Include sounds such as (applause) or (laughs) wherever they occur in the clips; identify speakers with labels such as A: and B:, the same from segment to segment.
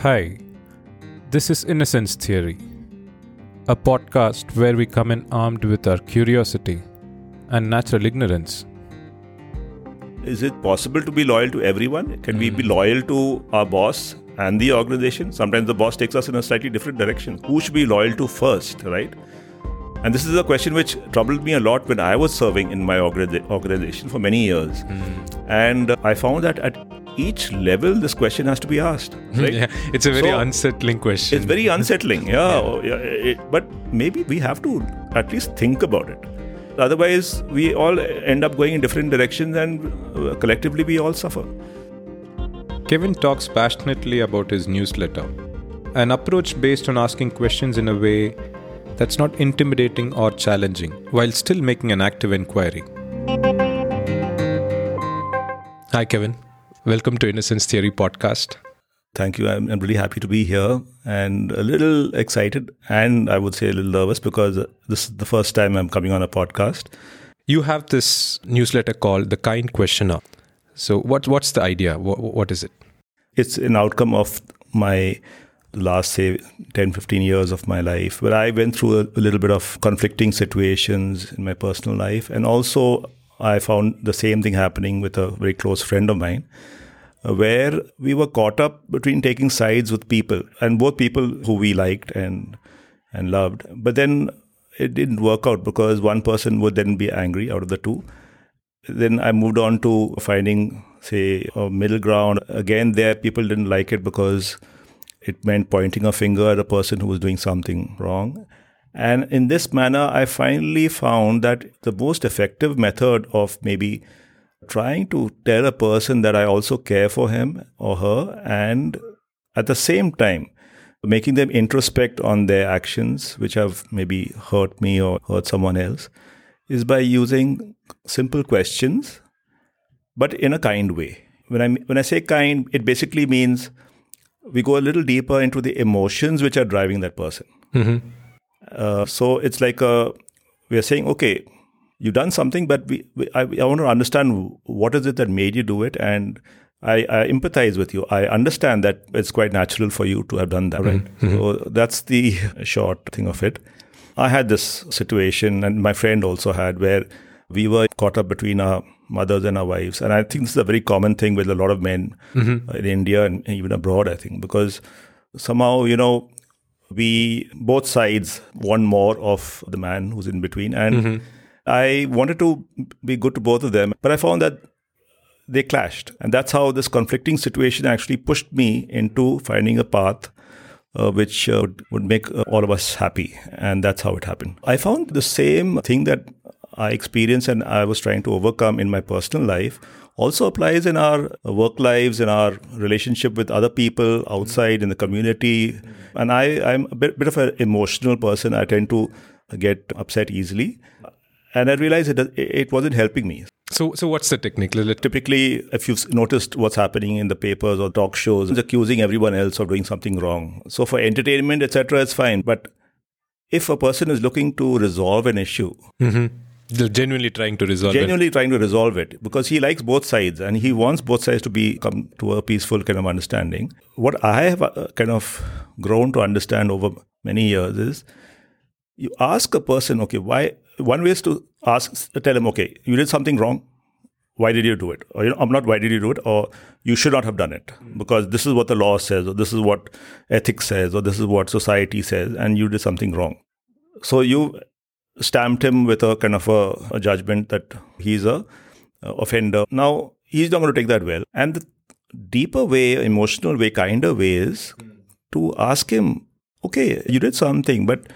A: Hi, this is Innocence Theory, a podcast where we come in armed with our curiosity and natural ignorance.
B: Is it possible to be loyal to everyone? Can we be loyal to our boss and the organization? Sometimes the boss takes us in a slightly different direction. Who should be loyal to first, right? And this is a question which troubled me a lot when I was serving in my organi- organization for many years. And uh, I found that at each level, this question has to be asked. (laughs) Right?
A: Yeah, it's a very
B: So,
A: unsettling question.
B: It's very unsettling, yeah. (laughs) oh, yeah, it- but maybe we have to at least think about it. Otherwise, we all end up going in different directions and uh, collectively we all suffer.
A: Kevin talks passionately about his newsletter, an approach based on asking questions in a way that's not intimidating or challenging, while still making an active inquiry. Hi, Kevin. Welcome to Innocence Theory podcast.
B: Thank you. I'm, I'm really happy to be here and a little excited and I would say a little nervous because this is the first time I'm coming on a podcast.
A: You have this newsletter called The Kind Questioner. So, what, what's the idea? What, what is it?
B: It's an outcome of my last, say, 10, 15 years of my life, where I went through a, a little bit of conflicting situations in my personal life. And also, I found the same thing happening with a very close friend of mine, where we were caught up between taking sides with people, and both people who we liked and and loved. But then it didn't work out because one person would then be angry out of the two. Then I moved on to finding, say, a middle ground. Again, there people didn't like it because it meant pointing a finger at a person who was doing something wrong. And in this manner, I finally found that the most effective method of maybe trying to tell a person that I also care for him or her, and at the same time, making them introspect on their actions, which have maybe hurt me or hurt someone else, is by using simple questions, but in a kind way. When I when I say kind, it basically means we go a little deeper into the emotions which are driving that person. Uh, so it's like a, we are saying, okay, you've done something, but we, we I, I want to understand what is it that made you do it, and I, I empathize with you. I understand that it's quite natural for you to have done that, right? Mm-hmm. Mm-hmm. So that's the (laughs) short thing of it. I had this situation, and my friend also had, where we were caught up between our mothers and our wives. And I think this is a very common thing with a lot of men mm-hmm. in India and even abroad, I think, because somehow, you know, we both sides want more of the man who's in between. And I wanted to be good to both of them, but I found that they clashed. And that's how this conflicting situation actually pushed me into finding a path uh, which uh, would, make uh, all of us happy. And that's how it happened. I found the same thing that I experienced and I was trying to overcome in my personal life also applies in our work lives, in our relationship with other people outside in the community. And I, I'm a bit, bit of an emotional person. I tend to get upset easily. And I realized it, it wasn't helping me.
A: So, so what's the technique?
B: Typically, if you've noticed what's happening in the papers or talk shows, it's accusing everyone else of doing something wrong. So for entertainment, etc., it's fine. But if a person is looking to resolve an issue,
A: They're genuinely trying to resolve it.
B: genuinely trying to resolve it, because he likes both sides and he wants both sides to be come to a peaceful kind of understanding. What I have uh, kind of grown to understand over many years is you ask a person, okay, why? One way is to ask, tell him, okay, you did something wrong. Why did you do it? Or you know, I'm not. Why did you do it? Or you should not have done it because this is what the law says, or this is what ethics says, or this is what society says, and you did something wrong. So you stamped him with a kind of a, a judgment that he's a, uh, offender. Now he's not going to take that well, and the deeper way, emotional way, kinder way is to ask him, okay, you did something, but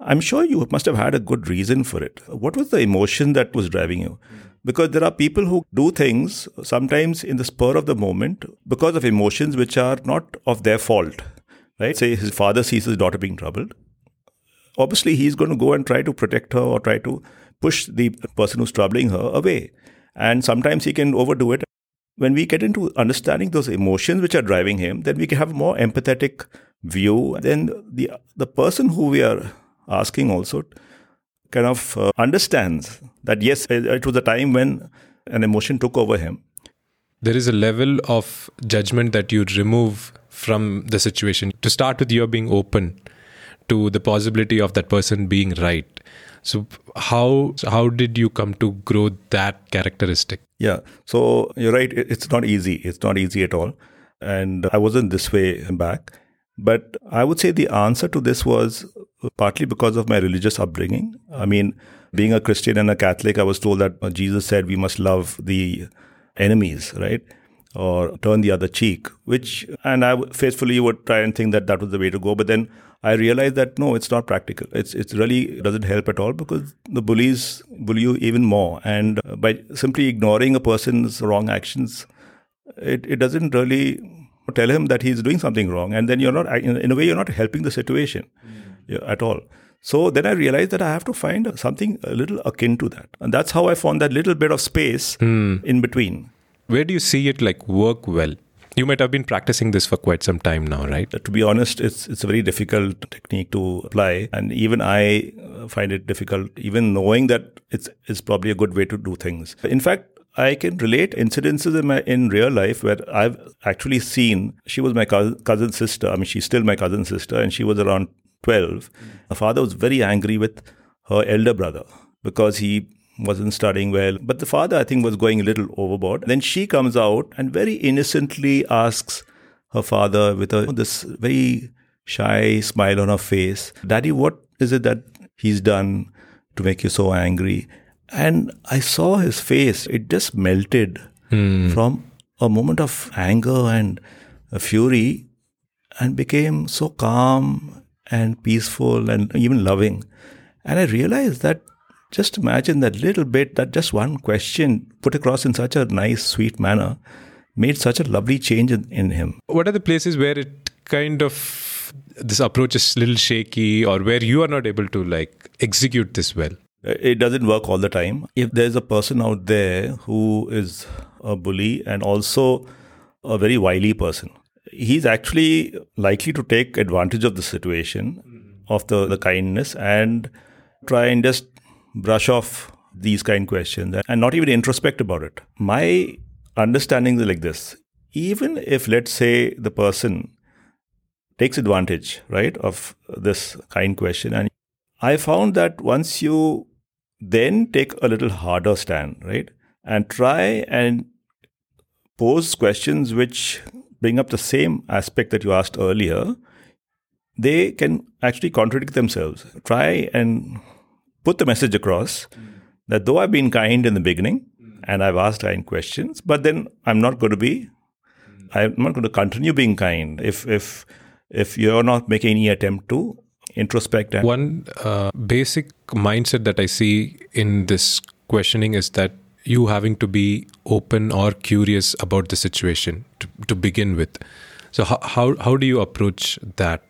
B: I'm sure you must have had a good reason for it. What was the emotion that was driving you? Because there are people who do things sometimes in the spur of the moment because of emotions which are not of their fault. Right? Say his father sees his daughter being troubled. Obviously, he's going to go and try to protect her or try to push the person who's troubling her away. And sometimes he can overdo it. When we get into understanding those emotions which are driving him, then we can have a more empathetic view. Then the the person who we are asking also kind of uh, understands that yes, it was a time when an emotion took over him.
A: There is a level of judgment that you remove from the situation. To start with, you're being open to the possibility of that person being right. So how how did you come to grow that characteristic?
B: Yeah, so you're right. It's not easy. It's not easy at all, and I wasn't this way back. But I would say the answer to this was partly because of my religious upbringing. I mean, being a Christian and a Catholic, I was told that Jesus said we must love the enemies, right? Or turn the other cheek, which, and I faithfully would try and think that that was the way to go. But then I realized that no, it's not practical. It's it really doesn't help at all because the bullies bully you even more, and by simply ignoring a person's wrong actions, it, it doesn't really tell him that he's doing something wrong, and then you're not in a way you're not helping the situation mm. At all. So then I realized that I have to find something a little akin to that, and that's how I found that little bit of space mm. in between.
A: Where do you see it like work well? You might have been practicing this for quite some time now, right?
B: To be honest, it's it's a very difficult technique to apply, and even I find it difficult, even knowing that it's it's probably a good way to do things. In fact, I can relate incidences in my in real life where I've actually seen. She was my cousin, cousin sister. I mean, she's still my cousin sister, and she was around twelve. Her father was very angry with her elder brother because he wasn't studying well. But the father, I think, was going a little overboard. Then she comes out and very innocently asks her father with a, this very shy smile on her face, Daddy, what is it that he's done to make you so angry? And I saw his face, it just melted hmm. from a moment of anger and fury and became so calm and peaceful and even loving. And I realized that just imagine that little bit, that just one question put across in such a nice, sweet manner made such a lovely change in, in him.
A: What are the places where it kind of this approach is a little shaky or where you are not able to like execute this well?
B: It doesn't work all the time. If there's a person out there who is a bully and also a very wily person, he's actually likely to take advantage of the situation, mm-hmm. of the, the kindness, and try and just brush off these kind questions and not even introspect about it. My understanding is like this even if, let's say, the person takes advantage, right, of this kind question, and I found that once you then take a little harder stand, right, and try and pose questions which bring up the same aspect that you asked earlier, they can actually contradict themselves. Try and put the message across that though I've been kind in the beginning and I've asked kind questions, but then I'm not going to be, I'm not going to continue being kind if if if you're not making any attempt to introspect.
A: And One uh, basic mindset that I see in this questioning is that you having to be open or curious about the situation to, to begin with. So how, how how do you approach that?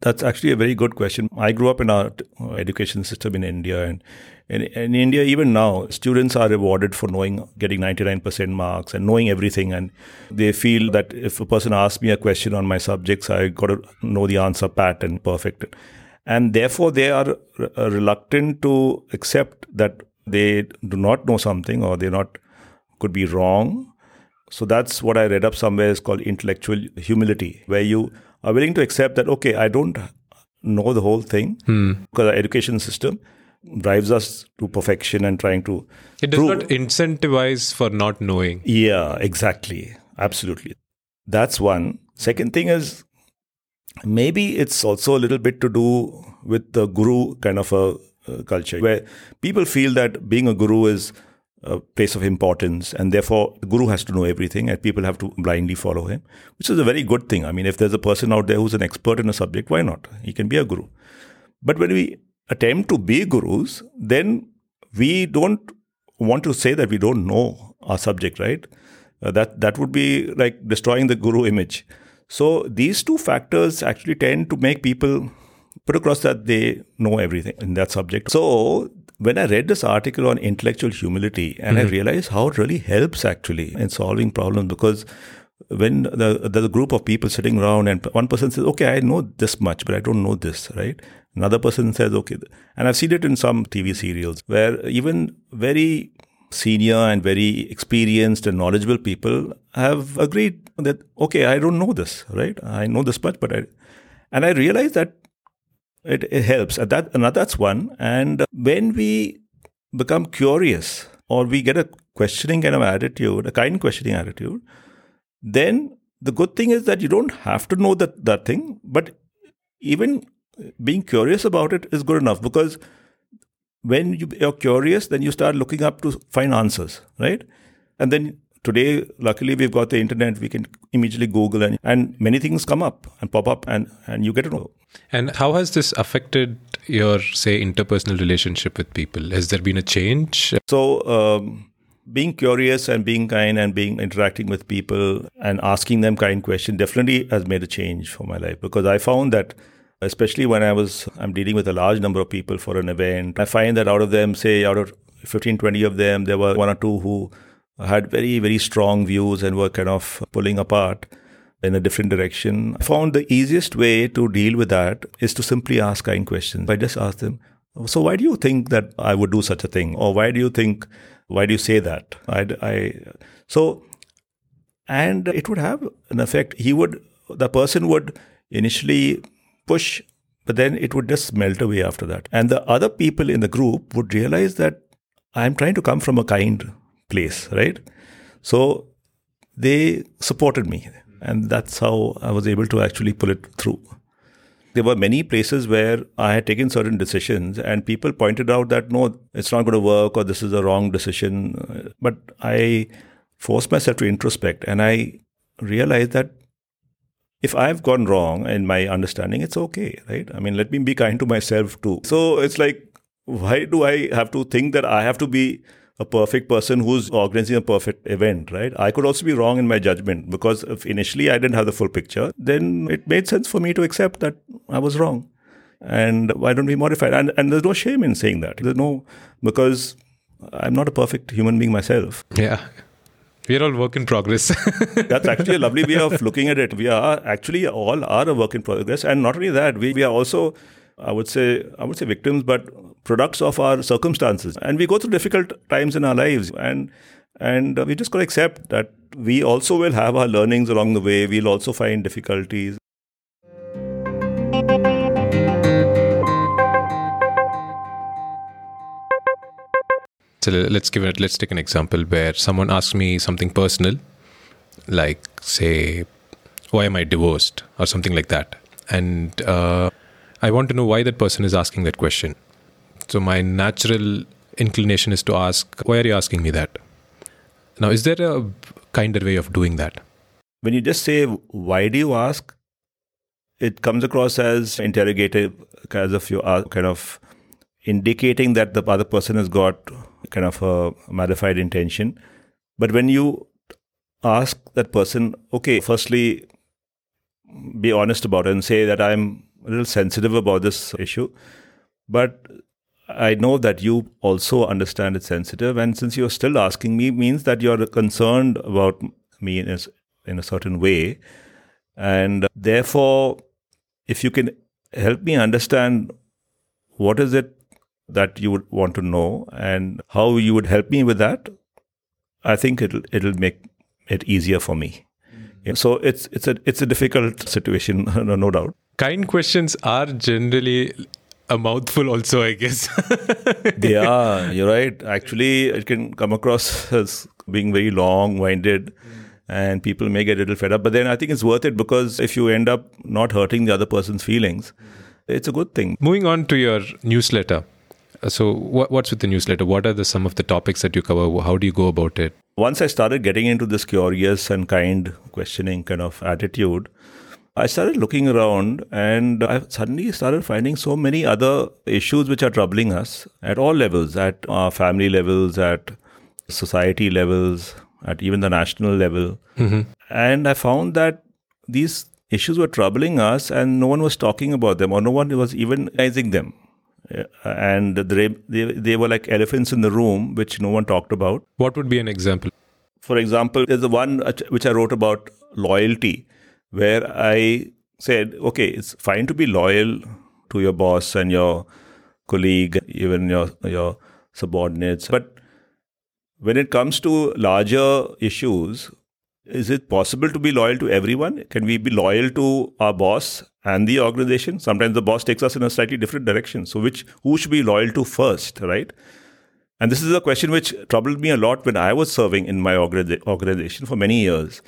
B: That's actually a very good question. I grew up in our education system in India, and in, in, India, even now, students are rewarded for knowing, getting 99% marks and knowing everything. And they feel that if a person asks me a question on my subjects, I got to know the answer pat and perfect. And therefore, they are uh, reluctant to accept that they do not know something or they not could be wrong. So that's what I read up somewhere is called intellectual humility, where you are willing to accept that, okay, I don't know the whole thing hmm. because our education system drives us to perfection and trying to.
A: It does prove. not incentivize for not knowing.
B: Yeah, exactly. Absolutely. That's one. Second thing is maybe it's also a little bit to do with the guru kind of a uh, culture where people feel that being a guru is a place of importance, and therefore the guru has to know everything, and people have to blindly follow him, which is a very good thing. I mean, if there's a person out there who's an expert in a subject, why not? He can be a guru. But when we attempt to be gurus, then we don't want to say that we don't know our subject, right? Uh, that that would be like destroying the guru image. So these two factors actually tend to make people put across that they know everything in that subject. So when I read this article on intellectual humility, and mm-hmm. I realized how it really helps actually in solving problems because when the, there's a group of people sitting around and one person says, okay, I know this much, but I don't know this, right? Another person says, okay. And I've seen it in some TV serials where even very senior and very experienced and knowledgeable people have agreed that okay, I don't know this, right? I know this much, but I and I realized that it, it helps. And that and that's one. And when we become curious or we get a questioning kind of attitude, a kind questioning attitude, then the good thing is that you don't have to know that that thing, but even being curious about it is good enough because when you, you're curious, then you start looking up to find answers, right? And then today, luckily, we've got the internet. We can immediately Google and, and many things come up and pop up, and, and you get to know.
A: And how has this affected your, say, interpersonal relationship with people? Has there been a change?
B: So, um, being curious and being kind and being interacting with people and asking them kind questions definitely has made a change for my life because I found that especially when I was I'm dealing with a large number of people for an event. I find that out of them, say out of 15, 20 of them, there were one or two who had very, very strong views and were kind of pulling apart in a different direction. I found the easiest way to deal with that is to simply ask kind questions. I just ask them, so why do you think that I would do such a thing? Or why do you think, why do you say that? I, I so, and it would have an effect. He would, the person would initially push, but then it would just melt away after that. And the other people in the group would realize that I'm trying to come from a kind place, right? So they supported me. And that's how I was able to actually pull it through. There were many places where I had taken certain decisions, and people pointed out that no, it's not going to work, or this is a wrong decision. But I forced myself to introspect, and I realized that if I've gone wrong in my understanding, it's okay, right? I mean, let me be kind to myself too. So it's like, why do I have to think that I have to be a perfect person who's organizing a perfect event, right? I could also be wrong in my judgment because if initially I didn't have the full picture, then it made sense for me to accept that I was wrong. And why don't we modify it? And, and there's no shame in saying that. There's no, because I'm not a perfect human being myself.
A: Yeah. We're all work in progress. (laughs)
B: That's actually a lovely way of looking at it. We are actually all are a work in progress. And not only that, we, we are also, I would say, I would say victims, but products of our circumstances. And we go through difficult times in our lives. And and we just got to accept that we also will have our learnings along the way. We'll also find difficulties.
A: So let's give it. Let's take an example where someone asks me something personal, like say, "Why am I divorced?" or something like that, and uh, I want to know why that person is asking that question. So my natural inclination is to ask, "Why are you asking me that?" Now, is there a kinder way of doing that?
B: When you just say, "Why do you ask?" it comes across as interrogative, as if you are kind of indicating that the other person has got kind of a modified intention. But when you ask that person, okay, firstly, be honest about it and say that I'm a little sensitive about this issue, but I know that you also understand it's sensitive. And since you're still asking me, means that you're concerned about me in a, in a certain way. And therefore, if you can help me understand what is it that you would want to know and how you would help me with that, I think it'll it'll make it easier for me. Yeah, so it's it's a it's a difficult situation, (laughs) no doubt.
A: Kind questions are generally a mouthful, also, I guess. (laughs)
B: yeah. You're right. Actually, it can come across (laughs) as being very long-winded. And people may get a little fed up, but then I think it's worth it because if you end up not hurting the other person's feelings, it's a good thing.
A: Moving on to your newsletter, so, what, what's with the newsletter? What are the some of the topics that you cover? How do you go about it?
B: Once I started getting into this curious and kind questioning kind of attitude, I started looking around and I suddenly started finding so many other issues which are troubling us at all levels, at our family levels, at society levels, at even the national level. Mm-hmm. And I found that these issues were troubling us and no one was talking about them or no one was even recognizing them and they, they, they were like elephants in the room, which no one talked about.
A: What would be an example?
B: For example, there's the one which I wrote about loyalty, where I said, okay, it's fine to be loyal to your boss and your colleague, even your your subordinates, but when it comes to larger issues, is it possible to be loyal to everyone? Can we be loyal to our boss and the organization? Sometimes the boss takes us in a slightly different direction. So, which who should be loyal to first, right? And this is a question which troubled me a lot when I was serving in my organization for many years.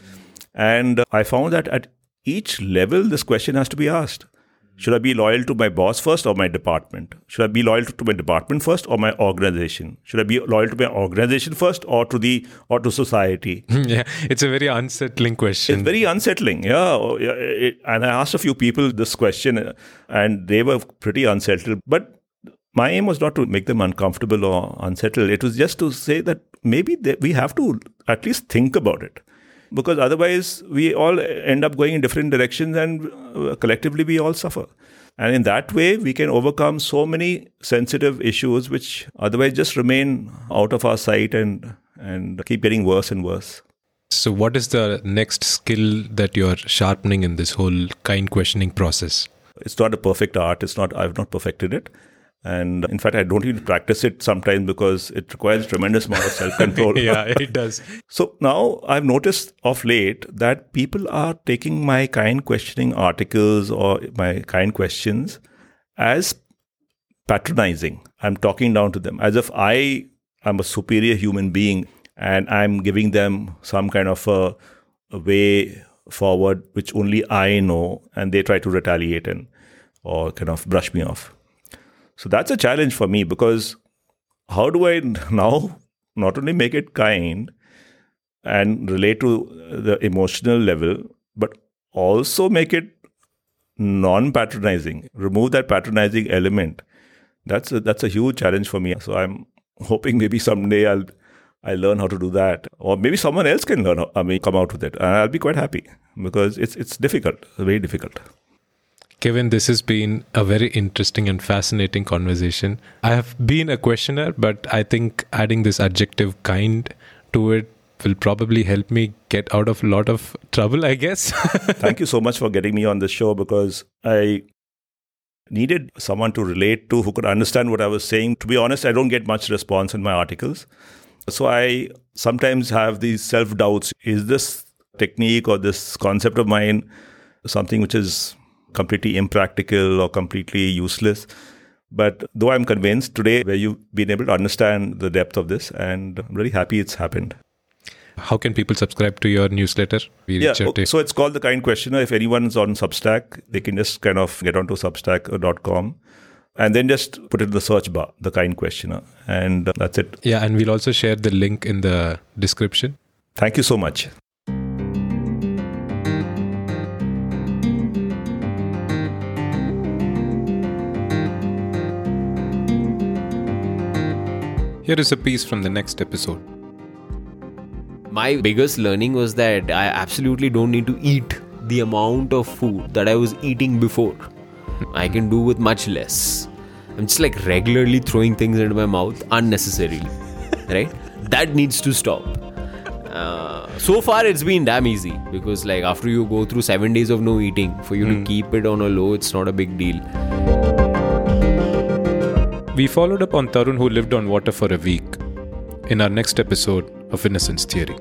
B: And I found that at each level, this question has to be asked. Should I be loyal to my boss first or my department? Should I be loyal to my department first or my organization? Should I be loyal to my organization first or to the or to society? (laughs)
A: yeah, it's a very unsettling question.
B: It's very unsettling. Yeah, oh, and I asked a few people this question, uh, and they were pretty unsettled. But my aim was not to make them uncomfortable or unsettled. It was just to say that maybe they, we have to at least think about it because otherwise we all end up going in different directions and uh, collectively we all suffer. And in that way, we can overcome so many sensitive issues which otherwise just remain out of our sight and, and keep getting worse and worse.
A: So, what is the next skill that you're sharpening in this whole kind questioning process?
B: It's not a perfect art. It's not, I've not perfected it. And in fact, I don't even practice it sometimes because it requires tremendous amount of self control. (laughs)
A: yeah, it does.
B: So now I've noticed of late that people are taking my kind questioning articles or my kind questions as patronizing. I'm talking down to them as if I am a superior human being and I'm giving them some kind of a, a way forward which only I know, and they try to retaliate and or kind of brush me off. So that's a challenge for me because how do I (laughs) now not only make it kind and relate to the emotional level, but also make it non patronizing, remove that patronizing element? That's a, that's a huge challenge for me. So I'm hoping maybe someday I'll I learn how to do that, or maybe someone else can learn. I mean, come out with it, and I'll be quite happy because it's it's difficult, very difficult.
A: Kevin, this has been a very interesting and fascinating conversation. I have been a questioner, but I think adding this adjective kind to it will probably help me get out of a lot of trouble, I guess. (laughs)
B: Thank you so much for getting me on the show because I needed someone to relate to who could understand what I was saying. To be honest, I don't get much response in my articles. So I sometimes have these self doubts. Is this technique or this concept of mine something which is completely impractical or completely useless. But though I'm convinced today where you've been able to understand the depth of this, and I'm really happy it's happened.
A: How can people subscribe to your newsletter?
B: We yeah, so it's called The Kind Questioner. If anyone's on Substack, they can just kind of get onto substack.com and then just put it in the search bar, The Kind Questioner, and uh, that's it.
A: Yeah, and we'll also share the link in the description.
B: Thank you so much.
A: Here is a piece from the next episode.
C: My biggest learning was that I absolutely don't need to eat the amount of food that I was eating before. I can do with much less. I'm just like regularly throwing things into my mouth unnecessarily. (laughs) right? That needs to stop. Uh, so far, it's been damn easy because, like, after you go through seven days of no eating, for you mm. to hmm. keep it on a low, it's not a big deal.
A: We followed up on Tarun, who lived on water for a week, in our next episode of Innocence Theory.